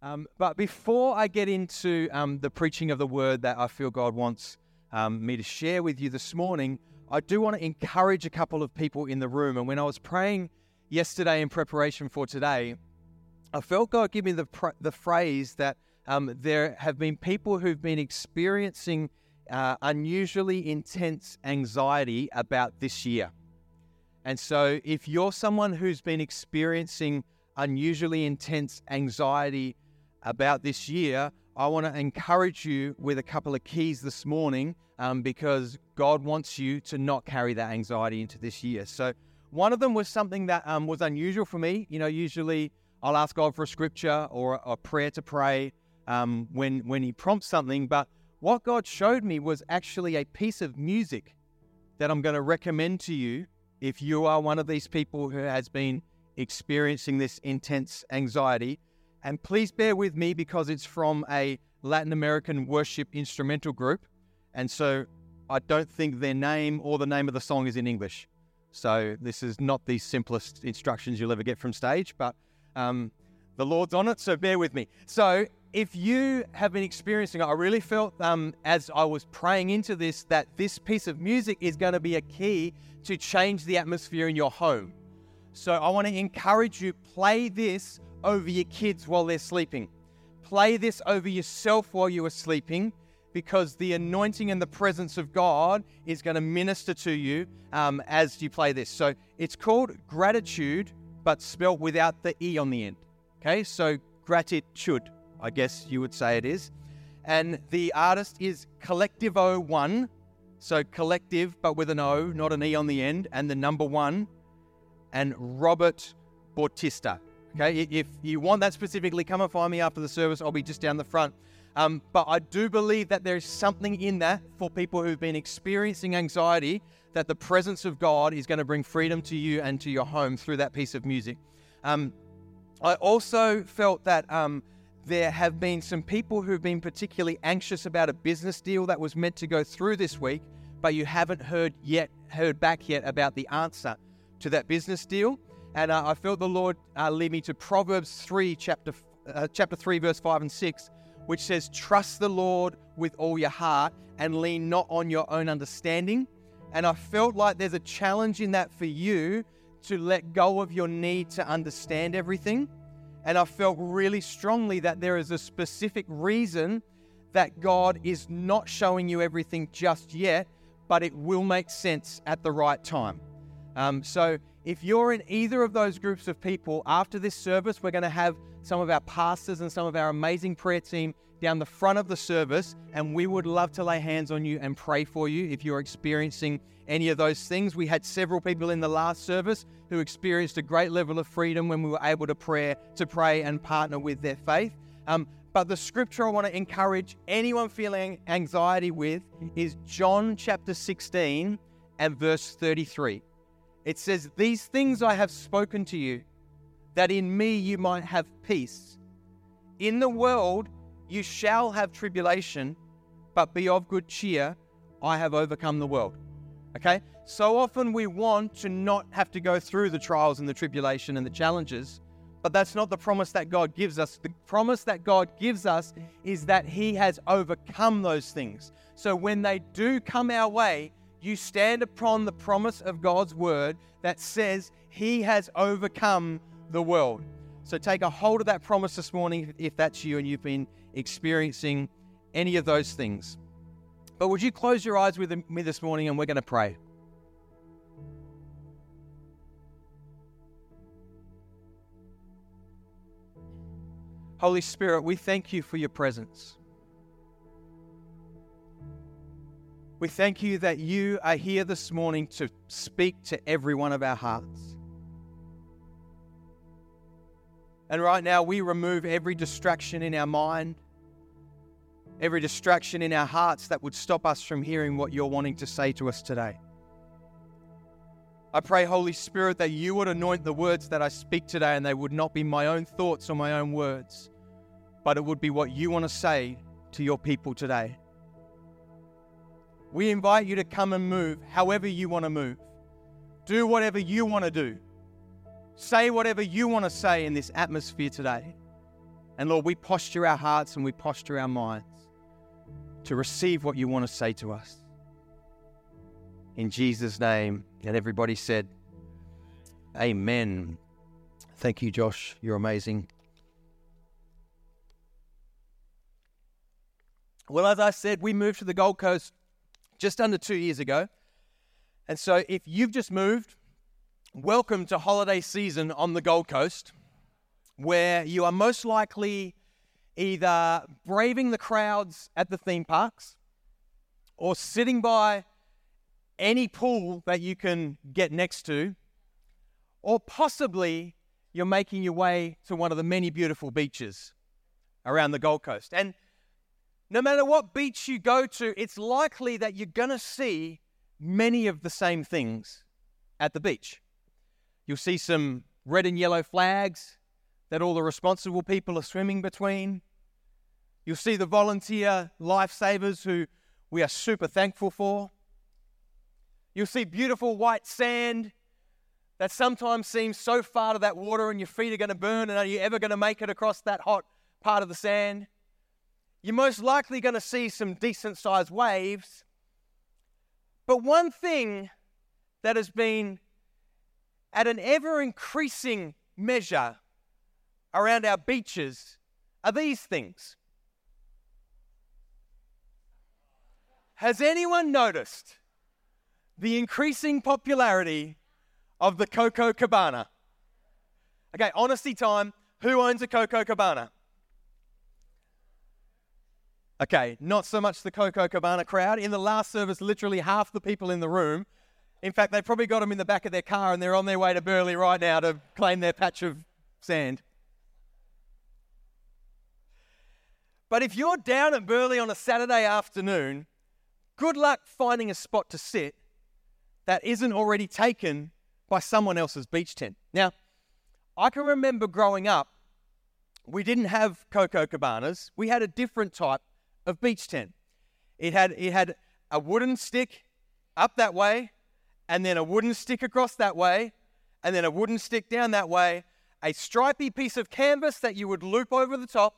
Um, but before I get into um, the preaching of the word that I feel God wants um, me to share with you this morning, I do want to encourage a couple of people in the room. And when I was praying yesterday in preparation for today, I felt God give me the, pr- the phrase that um, there have been people who've been experiencing uh, unusually intense anxiety about this year. And so, if you're someone who's been experiencing unusually intense anxiety about this year, I want to encourage you with a couple of keys this morning um, because God wants you to not carry that anxiety into this year. So, one of them was something that um, was unusual for me. You know, usually I'll ask God for a scripture or a prayer to pray um, when when He prompts something. But what God showed me was actually a piece of music that I'm going to recommend to you if you are one of these people who has been experiencing this intense anxiety. And please bear with me because it's from a Latin American worship instrumental group. And so I don't think their name or the name of the song is in English. So this is not the simplest instructions you'll ever get from stage, but um, the Lord's on it, so bear with me. So if you have been experiencing I really felt um, as I was praying into this that this piece of music is going to be a key to change the atmosphere in your home. So I want to encourage you play this over your kids while they're sleeping. Play this over yourself while you are sleeping because the anointing and the presence of God is going to minister to you um, as you play this. So it's called gratitude, but spelled without the E on the end. Okay, so gratitude, I guess you would say it is. And the artist is Collectivo One. So collective, but with an O, not an E on the end, and the number one, and Robert Bautista. Okay, if you want that specifically, come and find me after the service. I'll be just down the front. Um, but I do believe that there's something in that for people who've been experiencing anxiety, that the presence of God is going to bring freedom to you and to your home through that piece of music. Um, I also felt that um, there have been some people who've been particularly anxious about a business deal that was meant to go through this week, but you haven't heard yet, heard back yet about the answer to that business deal. And uh, I felt the Lord uh, lead me to Proverbs 3, chapter, uh, chapter 3, verse 5 and 6, which says, Trust the Lord with all your heart and lean not on your own understanding. And I felt like there's a challenge in that for you to let go of your need to understand everything. And I felt really strongly that there is a specific reason that God is not showing you everything just yet, but it will make sense at the right time. Um, so if you're in either of those groups of people, after this service, we're going to have some of our pastors and some of our amazing prayer team down the front of the service, and we would love to lay hands on you and pray for you if you're experiencing any of those things. We had several people in the last service who experienced a great level of freedom when we were able to pray to pray and partner with their faith. Um, but the scripture I want to encourage anyone feeling anxiety with is John chapter 16 and verse 33. It says, These things I have spoken to you, that in me you might have peace. In the world you shall have tribulation, but be of good cheer. I have overcome the world. Okay? So often we want to not have to go through the trials and the tribulation and the challenges, but that's not the promise that God gives us. The promise that God gives us is that He has overcome those things. So when they do come our way, you stand upon the promise of God's word that says he has overcome the world. So take a hold of that promise this morning if that's you and you've been experiencing any of those things. But would you close your eyes with me this morning and we're going to pray? Holy Spirit, we thank you for your presence. We thank you that you are here this morning to speak to every one of our hearts. And right now, we remove every distraction in our mind, every distraction in our hearts that would stop us from hearing what you're wanting to say to us today. I pray, Holy Spirit, that you would anoint the words that I speak today and they would not be my own thoughts or my own words, but it would be what you want to say to your people today. We invite you to come and move however you want to move. Do whatever you want to do. Say whatever you want to say in this atmosphere today. And Lord, we posture our hearts and we posture our minds to receive what you want to say to us. In Jesus' name. And everybody said, Amen. Thank you, Josh. You're amazing. Well, as I said, we moved to the Gold Coast just under two years ago. And so if you've just moved, welcome to holiday season on the Gold Coast, where you are most likely either braving the crowds at the theme parks or sitting by any pool that you can get next to, or possibly you're making your way to one of the many beautiful beaches around the Gold Coast. And no matter what beach you go to, it's likely that you're going to see many of the same things at the beach. You'll see some red and yellow flags that all the responsible people are swimming between. You'll see the volunteer lifesavers who we are super thankful for. You'll see beautiful white sand that sometimes seems so far to that water and your feet are going to burn, and are you ever going to make it across that hot part of the sand? You're most likely going to see some decent sized waves. But one thing that has been at an ever increasing measure around our beaches are these things. Has anyone noticed the increasing popularity of the Coco Cabana? Okay, honesty time. Who owns a Coco Cabana? Okay, not so much the Coco Cabana crowd. In the last service, literally half the people in the room, in fact, they probably got them in the back of their car and they're on their way to Burleigh right now to claim their patch of sand. But if you're down at Burleigh on a Saturday afternoon, good luck finding a spot to sit that isn't already taken by someone else's beach tent. Now, I can remember growing up, we didn't have Coco Cabanas. We had a different type of beach tent. It had, it had a wooden stick up that way, and then a wooden stick across that way, and then a wooden stick down that way, a stripy piece of canvas that you would loop over the top,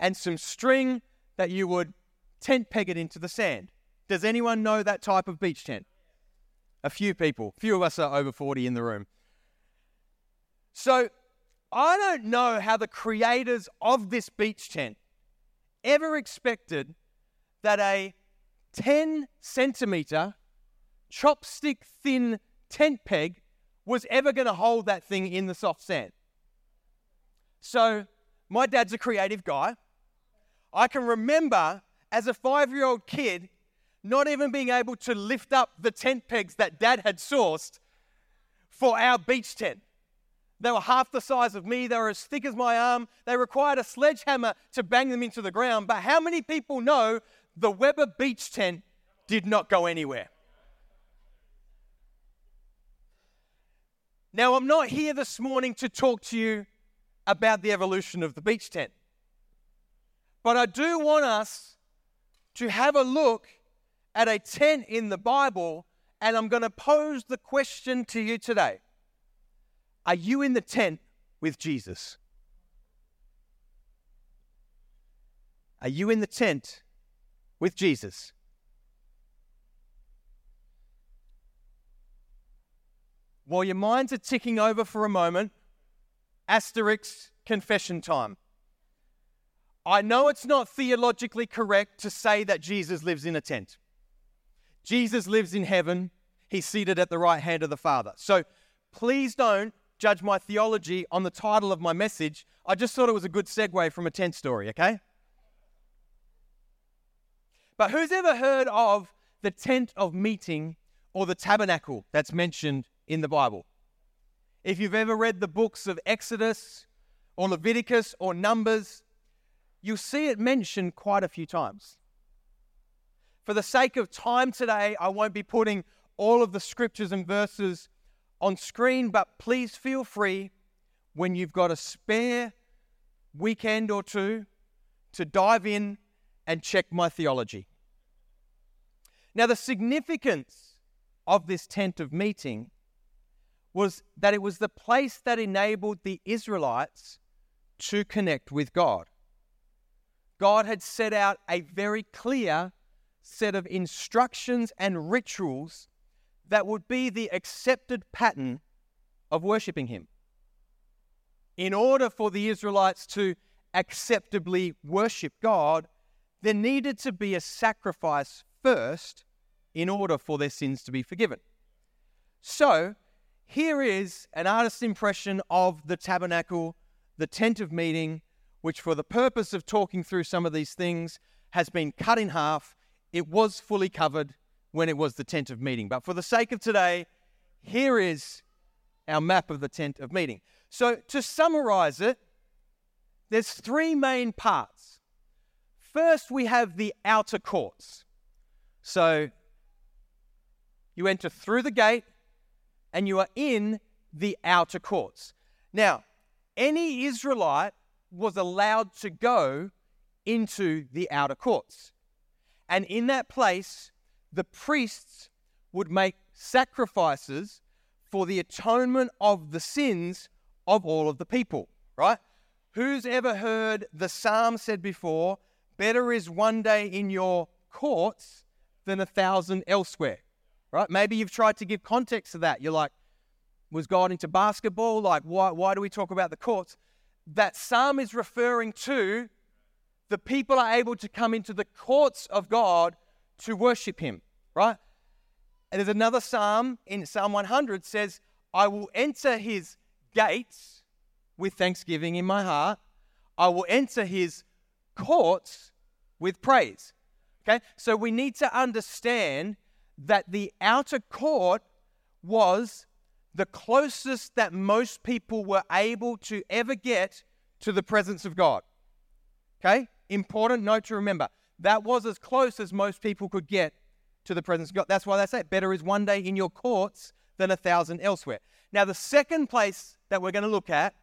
and some string that you would tent peg it into the sand. Does anyone know that type of beach tent? A few people. Few of us are over 40 in the room. So I don't know how the creators of this beach tent ever expected that a 10 centimeter chopstick thin tent peg was ever going to hold that thing in the soft sand. So, my dad's a creative guy. I can remember as a five year old kid not even being able to lift up the tent pegs that dad had sourced for our beach tent. They were half the size of me. They were as thick as my arm. They required a sledgehammer to bang them into the ground. But how many people know the Webber beach tent did not go anywhere? Now, I'm not here this morning to talk to you about the evolution of the beach tent. But I do want us to have a look at a tent in the Bible, and I'm going to pose the question to you today are you in the tent with Jesus? Are you in the tent with Jesus? While your minds are ticking over for a moment, asterisk confession time. I know it's not theologically correct to say that Jesus lives in a tent. Jesus lives in heaven. He's seated at the right hand of the Father. So please don't judge my theology on the title of my message. I just thought it was a good segue from a tent story, okay? But who's ever heard of the tent of meeting or the tabernacle that's mentioned in the Bible? If you've ever read the books of Exodus or Leviticus or Numbers, you'll see it mentioned quite a few times. For the sake of time today, I won't be putting all of the scriptures and verses on screen, but please feel free when you've got a spare weekend or two to dive in and check my theology. Now, the significance of this tent of meeting was that it was the place that enabled the Israelites to connect with God. God had set out a very clear set of instructions and rituals that would be the accepted pattern mm. of worshiping Him. In order for the Israelites to acceptably worship God, there needed to be a sacrifice first in order for their sins to be forgiven. So, here is an artist's impression of the tabernacle, the tent of meeting, which, for the purpose of talking through some of these things, has been cut in half. It was fully covered when it was the tent of meeting. But for the sake of today, here is our map of the tent of meeting. So, to summarize it, there's three main parts. First, we have the outer courts. So, you enter through the gate and you are in the outer courts. Now, any Israelite was allowed to go into the outer courts. And in that place, the priests would make sacrifices for the atonement of the sins of all of the people, right? Who's ever heard the psalm said before, better is one day in your courts than a thousand elsewhere, right? Maybe you've tried to give context to that. You're like, was God into basketball? Like, why, why do we talk about the courts? That psalm is referring to the people are able to come into the courts of God to worship Him, right? And there's another psalm in Psalm 100 says, I will enter His gates with thanksgiving in my heart. I will enter His courts with praise. Okay, so we need to understand that the outer court was the closest that most people were able to ever get to the presence of God. Okay? Important note to remember. That was as close as most people could get to the presence of God. That's why they say better is one day in your courts than a thousand elsewhere. Now, the second place that we're going to look at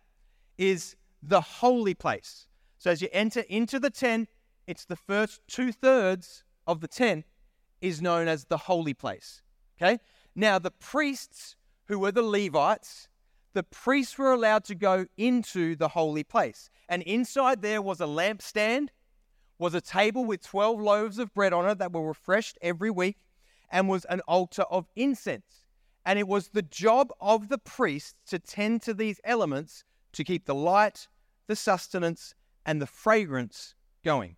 is the holy place. So, as you enter into the tent, it's the first two thirds of the tent is known as the holy place. Okay? Now, the priests who were the Levites, the priests were allowed to go into the holy place. And inside there was a lampstand, was a table with 12 loaves of bread on it that were refreshed every week, and was an altar of incense. And it was the job of the priests to tend to these elements to keep the light, the sustenance, and the fragrance going.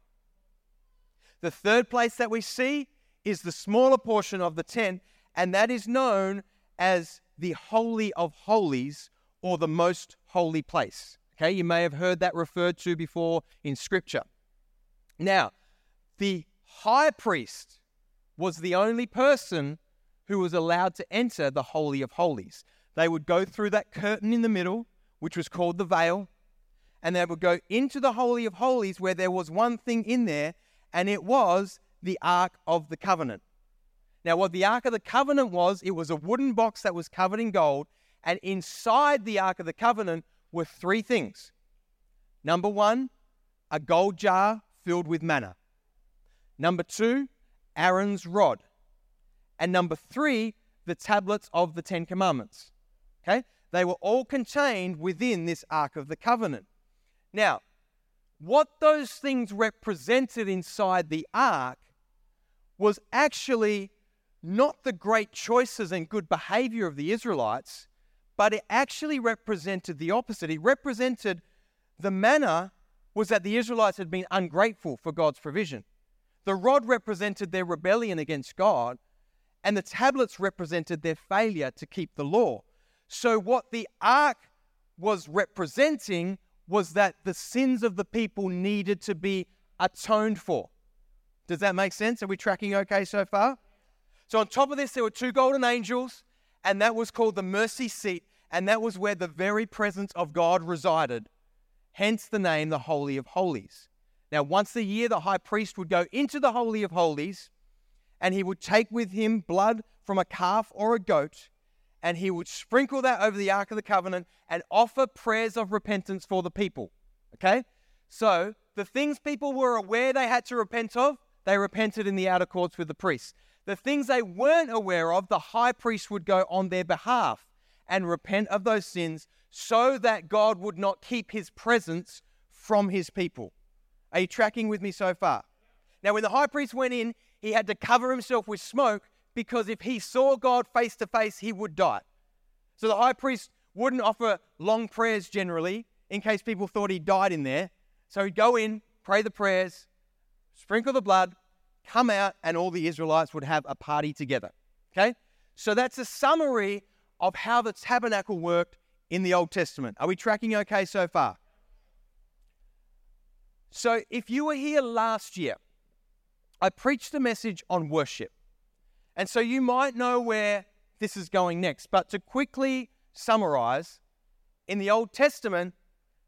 The third place that we see is the smaller portion of the tent, and that is known as the Holy of Holies or the most holy place. Okay, you may have heard that referred to before in Scripture. Now, the high priest was the only person who was allowed to enter the Holy of Holies. They would go through that curtain in the middle, which was called the veil, and they would go into the Holy of Holies where there was one thing in there, and it was the Ark of the Covenant. Now, what the Ark of the Covenant was, it was a wooden box that was covered in gold, and inside the Ark of the Covenant were three things. Number one, a gold jar filled with manna. Number two, Aaron's rod. And number three, the tablets of the Ten Commandments. Okay? They were all contained within this Ark of the Covenant. Now, what those things represented inside the Ark was actually not the great choices and good behavior of the Israelites, but it actually represented the opposite. It represented the manna was that the Israelites had been ungrateful for God's provision. The rod represented their rebellion against God, and the tablets represented their failure to keep the law. So, what the ark was representing was that the sins of the people needed to be atoned for. Does that make sense? Are we tracking okay so far? So, on top of this, there were two golden angels, and that was called the mercy seat, and that was where the very presence of God resided. Hence the name, the Holy of Holies. Now, once a year, the high priest would go into the Holy of Holies, and he would take with him blood from a calf or a goat, and he would sprinkle that over the Ark of the Covenant and offer prayers of repentance for the people. Okay? So, the things people were aware they had to repent of, they repented in the outer courts with the priests. The things they weren't aware of, the high priest would go on their behalf and repent of those sins so that God would not keep his presence from his people. Are you tracking with me so far? Now, when the high priest went in, he had to cover himself with smoke because if he saw God face to face, he would die. So the high priest wouldn't offer long prayers generally in case people thought he died in there. So he'd go in, pray the prayers, sprinkle the blood, come out, and all the Israelites would have a party together. Okay? So that's a summary of how the tabernacle worked in the Old Testament. Are we tracking okay so far? So if you were here last year, I preached a message on worship. And so you might know where this is going next. But to quickly summarize, in the Old Testament,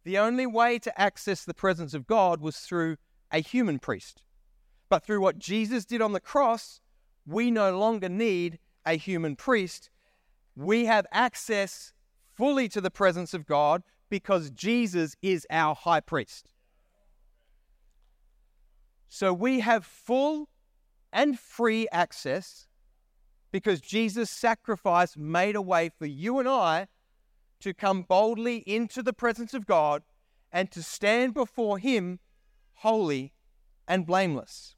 the only way to access the presence of God was through a human priest. But through what Jesus did on the cross, we no longer need a human priest. We have access fully to the presence of God because Jesus is our high priest. So we have full and free access because Jesus' sacrifice made a way for you and I to come boldly into the presence of God and to stand before Him holy and blameless.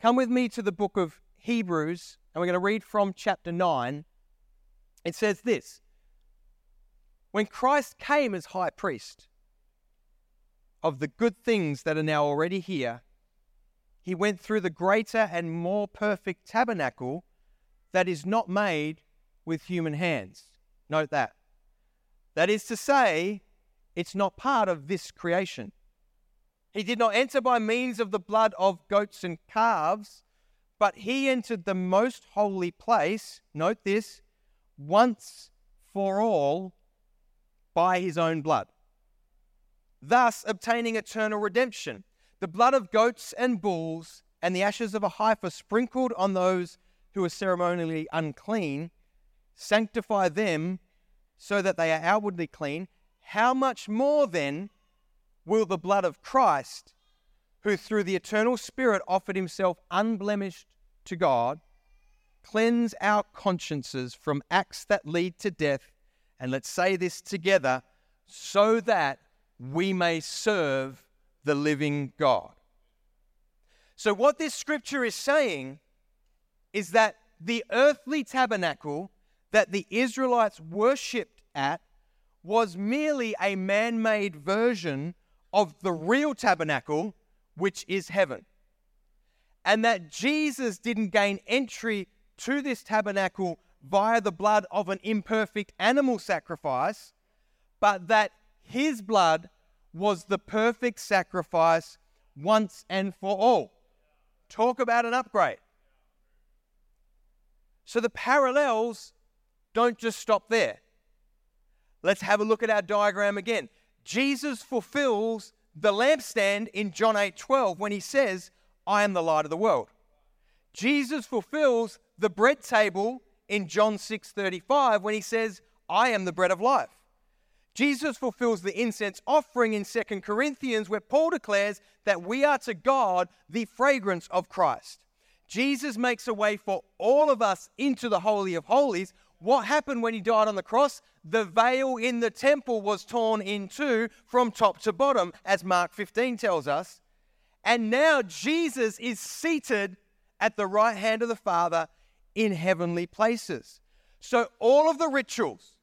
Come with me to the book of Hebrews, and we're going to read from chapter 9. It says this When Christ came as high priest of the good things that are now already here, he went through the greater and more perfect tabernacle that is not made with human hands. Note that. That is to say, it's not part of this creation. He did not enter by means of the blood of goats and calves, but he entered the most holy place, note this, once for all by his own blood, thus obtaining eternal redemption the blood of goats and bulls and the ashes of a heifer sprinkled on those who are ceremonially unclean sanctify them so that they are outwardly clean. How much more then will the blood of Christ, who through the eternal Spirit offered himself unblemished to God, cleanse our consciences from acts that lead to death? And let's say this together so that we may serve the living God. So, what this scripture is saying is that the earthly tabernacle that the Israelites worshipped at was merely a man made version of the real tabernacle, which is heaven. And that Jesus didn't gain entry to this tabernacle via the blood of an imperfect animal sacrifice, but that his blood was the perfect sacrifice once and for all. Talk about an upgrade. So the parallels don't just stop there. Let's have a look at our diagram again. Jesus fulfills the lampstand in John 8 12 when he says, I am the light of the world. Jesus fulfills the bread table in John 6 35 when he says, I am the bread of life. Jesus fulfills the incense offering in 2 Corinthians, where Paul declares that we are to God the fragrance of Christ. Jesus makes a way for all of us into the Holy of Holies. What happened when he died on the cross? The veil in the temple was torn in two from top to bottom, as Mark 15 tells us. And now Jesus is seated at the right hand of the Father in heavenly places. So all of the rituals,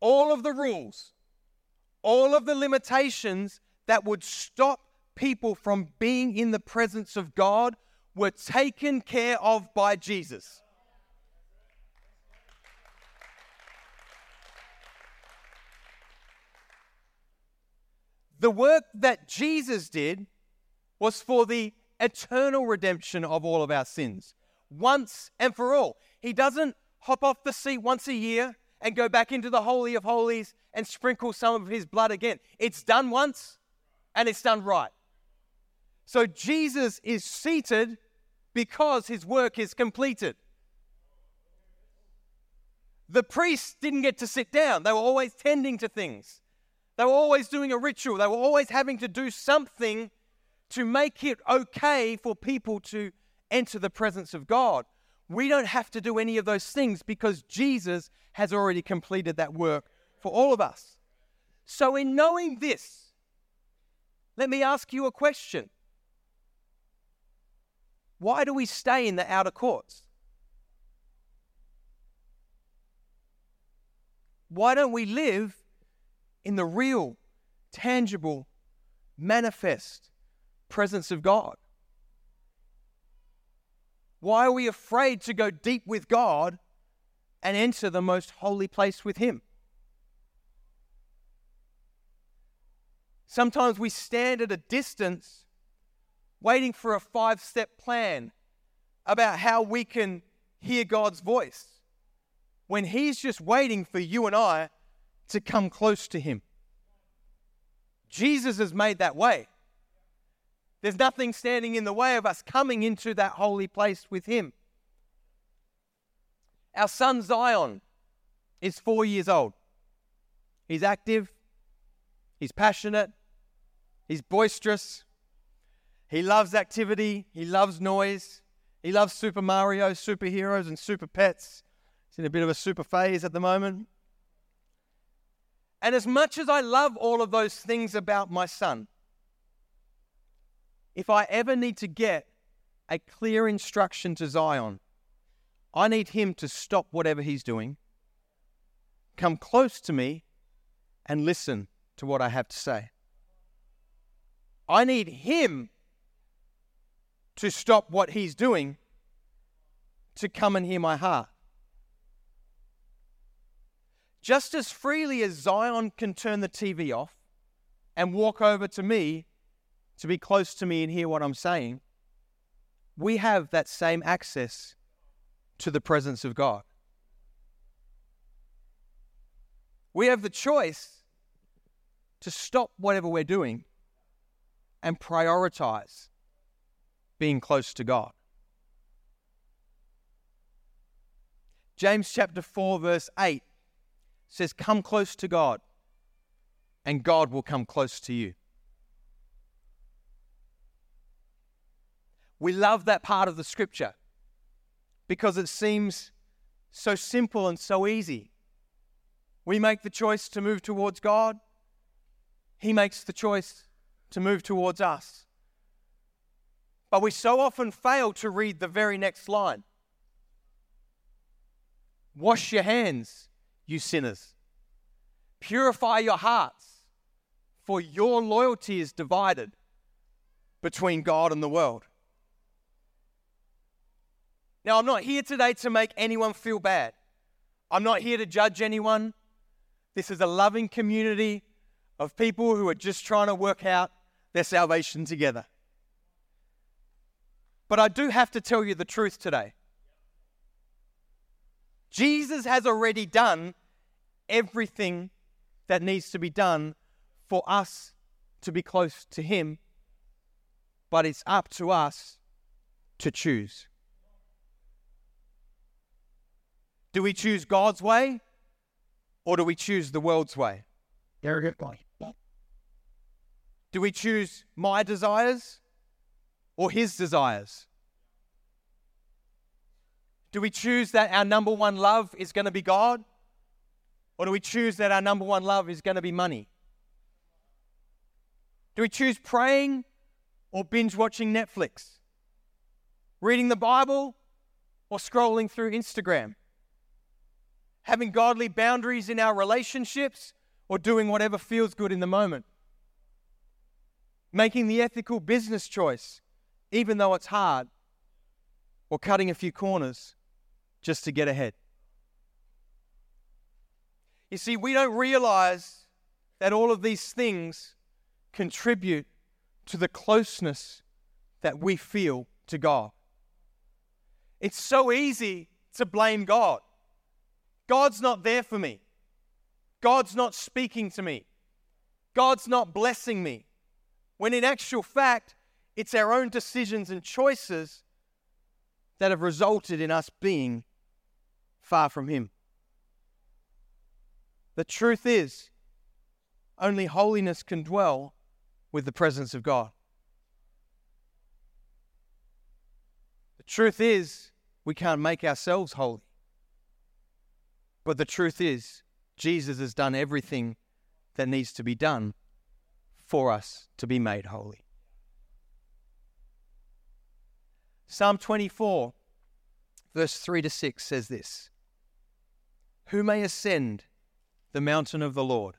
all of the rules, all of the limitations that would stop people from being in the presence of God were taken care of by Jesus. The work that Jesus did was for the eternal redemption of all of our sins, once and for all. He doesn't hop off the seat once a year and go back into the Holy of Holies and sprinkle some of his blood again. It's done once and it's done right. So Jesus is seated because his work is completed. The priests didn't get to sit down, they were always tending to things. They were always doing a ritual, they were always having to do something to make it okay for people to enter the presence of God. We don't have to do any of those things because Jesus has already completed that work for all of us. So, in knowing this, let me ask you a question. Why do we stay in the outer courts? Why don't we live in the real, tangible, manifest presence of God? Why are we afraid to go deep with God and enter the most holy place with Him? Sometimes we stand at a distance waiting for a five step plan about how we can hear God's voice when He's just waiting for you and I to come close to Him. Jesus has made that way. There's nothing standing in the way of us coming into that holy place with Him. Our son Zion is four years old. He's active, he's passionate, he's boisterous, he loves activity, he loves noise, he loves Super Mario, superheroes, and super pets. He's in a bit of a super phase at the moment. And as much as I love all of those things about my son, if I ever need to get a clear instruction to Zion, I need him to stop whatever he's doing, come close to me, and listen to what I have to say. I need him to stop what he's doing to come and hear my heart. Just as freely as Zion can turn the TV off and walk over to me to be close to me and hear what I'm saying, we have that same access to the presence of God. We have the choice to stop whatever we're doing and prioritize being close to God. James chapter 4, verse 8 says, Come close to God, and God will come close to you. We love that part of the scripture because it seems so simple and so easy. We make the choice to move towards God, He makes the choice to move towards us. But we so often fail to read the very next line Wash your hands, you sinners. Purify your hearts, for your loyalty is divided between God and the world. Now, I'm not here today to make anyone feel bad. I'm not here to judge anyone. This is a loving community of people who are just trying to work out their salvation together. But I do have to tell you the truth today. Jesus has already done everything that needs to be done for us to be close to Him, but it's up to us to choose. Do we choose God's way or do we choose the world's way? Very good point. Do we choose my desires or his desires? Do we choose that our number one love is going to be God? Or do we choose that our number one love is going to be money? Do we choose praying or binge watching Netflix? Reading the Bible or scrolling through Instagram? Having godly boundaries in our relationships, or doing whatever feels good in the moment. Making the ethical business choice, even though it's hard, or cutting a few corners just to get ahead. You see, we don't realize that all of these things contribute to the closeness that we feel to God. It's so easy to blame God. God's not there for me. God's not speaking to me. God's not blessing me. When in actual fact, it's our own decisions and choices that have resulted in us being far from Him. The truth is, only holiness can dwell with the presence of God. The truth is, we can't make ourselves holy. But the truth is, Jesus has done everything that needs to be done for us to be made holy. Psalm 24, verse 3 to 6 says this Who may ascend the mountain of the Lord?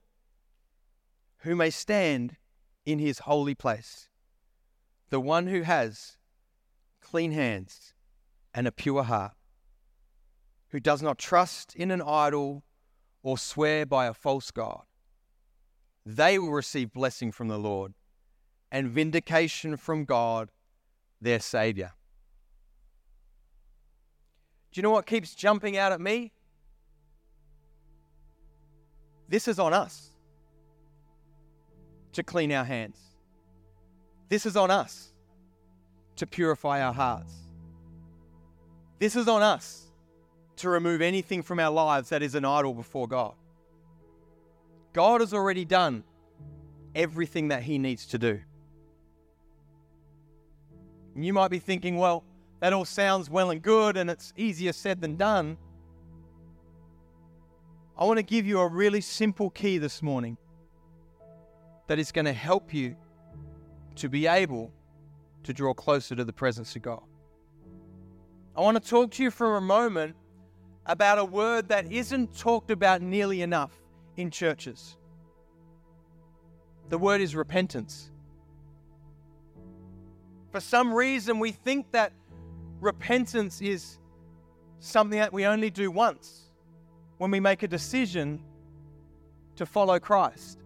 Who may stand in his holy place? The one who has clean hands and a pure heart, who does not trust in an idol or swear by a false God. They will receive blessing from the Lord and vindication from God, their Savior. Do you know what keeps jumping out at me? This is on us to clean our hands. This is on us to purify our hearts. This is on us to remove anything from our lives that is an idol before God. God has already done everything that He needs to do. And you might be thinking, well, that all sounds well and good and it's easier said than done. I want to give you a really simple key this morning that is going to help you to be able to draw closer to the presence of God. I want to talk to you for a moment about a word that isn't talked about nearly enough in churches. The word is repentance. For some reason, we think that repentance is something that we only do once when we make a decision to follow Christ.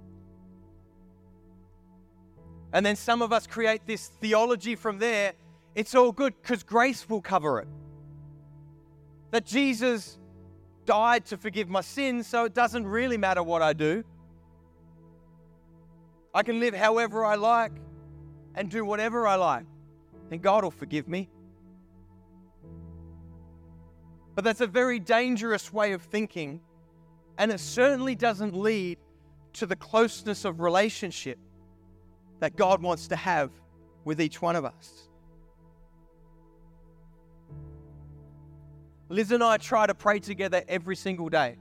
And then some of us create this theology from there. It's all good because grace will cover it that Jesus died to forgive my sins, so it doesn't really matter what I do. I can live however I like and do whatever I like, and God will forgive me. But that's a very dangerous way of thinking, and it certainly doesn't lead to the closeness of relationship that God wants to have with each one of us. Liz and I try to pray together every single day.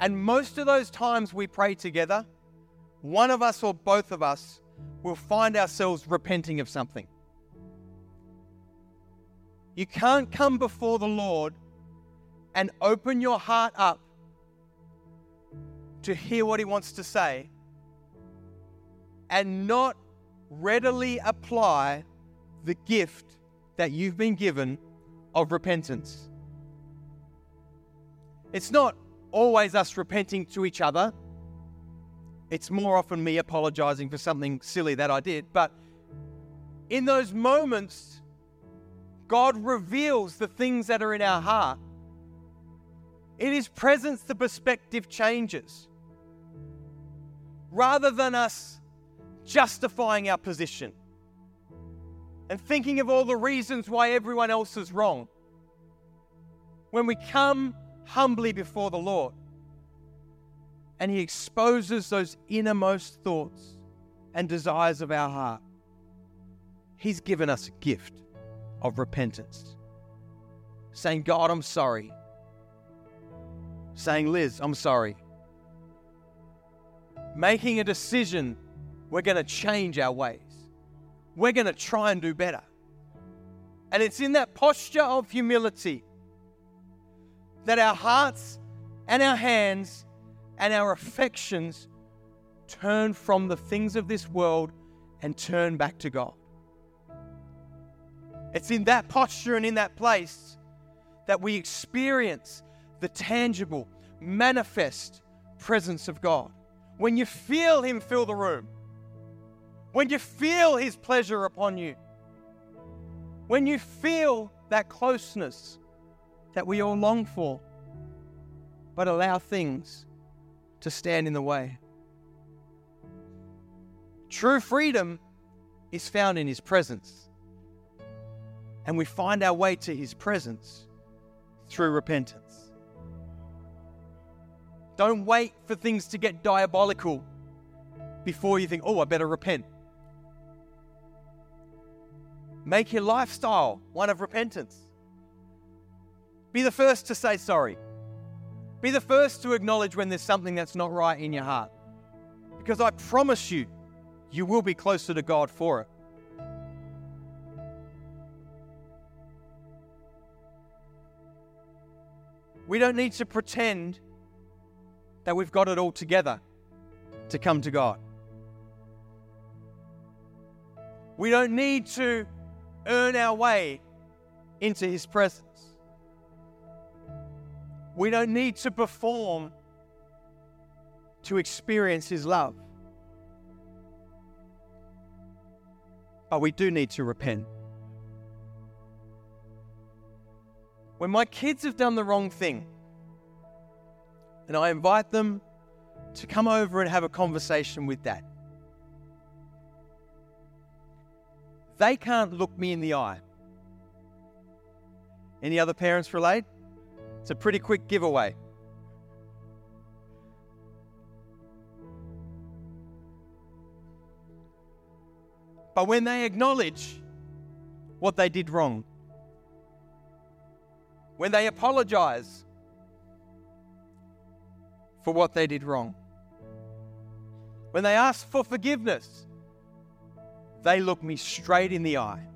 And most of those times we pray together, one of us or both of us will find ourselves repenting of something. You can't come before the Lord and open your heart up to hear what He wants to say and not readily apply the gift that you've been given of repentance. It's not always us repenting to each other. It's more often me apologizing for something silly that I did. But in those moments, God reveals the things that are in our heart. In His presence, the perspective changes. Rather than us justifying our position, and thinking of all the reasons why everyone else is wrong. When we come humbly before the Lord and He exposes those innermost thoughts and desires of our heart, He's given us a gift of repentance. Saying, God, I'm sorry. Saying, Liz, I'm sorry. Making a decision, we're going to change our ways we're going to try and do better. And it's in that posture of humility that our hearts and our hands and our affections turn from the things of this world and turn back to God. It's in that posture and in that place that we experience the tangible, manifest presence of God. When you feel Him fill the room, when you feel His pleasure upon you, when you feel that closeness that we all long for, but allow things to stand in the way. True freedom is found in His presence, and we find our way to His presence through repentance. Don't wait for things to get diabolical before you think, oh, I better repent. Make your lifestyle one of repentance. Be the first to say sorry. Be the first to acknowledge when there's something that's not right in your heart. Because I promise you, you will be closer to God for it. We don't need to pretend that we've got it all together to come to God. We don't need to earn our way into His presence. We don't need to perform to experience His love. But we do need to repent. When my kids have done the wrong thing, and I invite them to come over and have a conversation with dad, they can't look me in the eye. Any other parents relate? It's a pretty quick giveaway. But when they acknowledge what they did wrong, when they apologize for what they did wrong, when they ask for forgiveness, they look me straight in the eye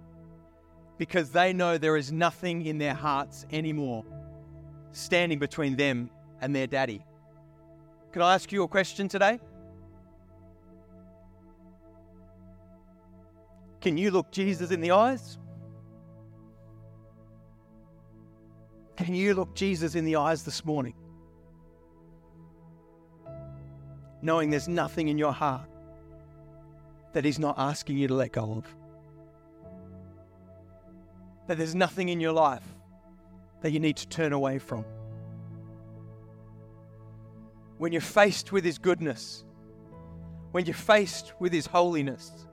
because they know there is nothing in their hearts anymore standing between them and their daddy. Can I ask you a question today? Can you look Jesus in the eyes? Can you look Jesus in the eyes this morning? Knowing there's nothing in your heart that He's not asking you to let go of. That there's nothing in your life that you need to turn away from. When you're faced with His goodness, when you're faced with His holiness,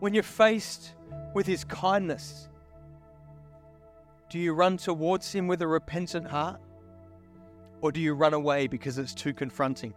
when you're faced with His kindness, do you run towards Him with a repentant heart? Or do you run away because it's too confronting?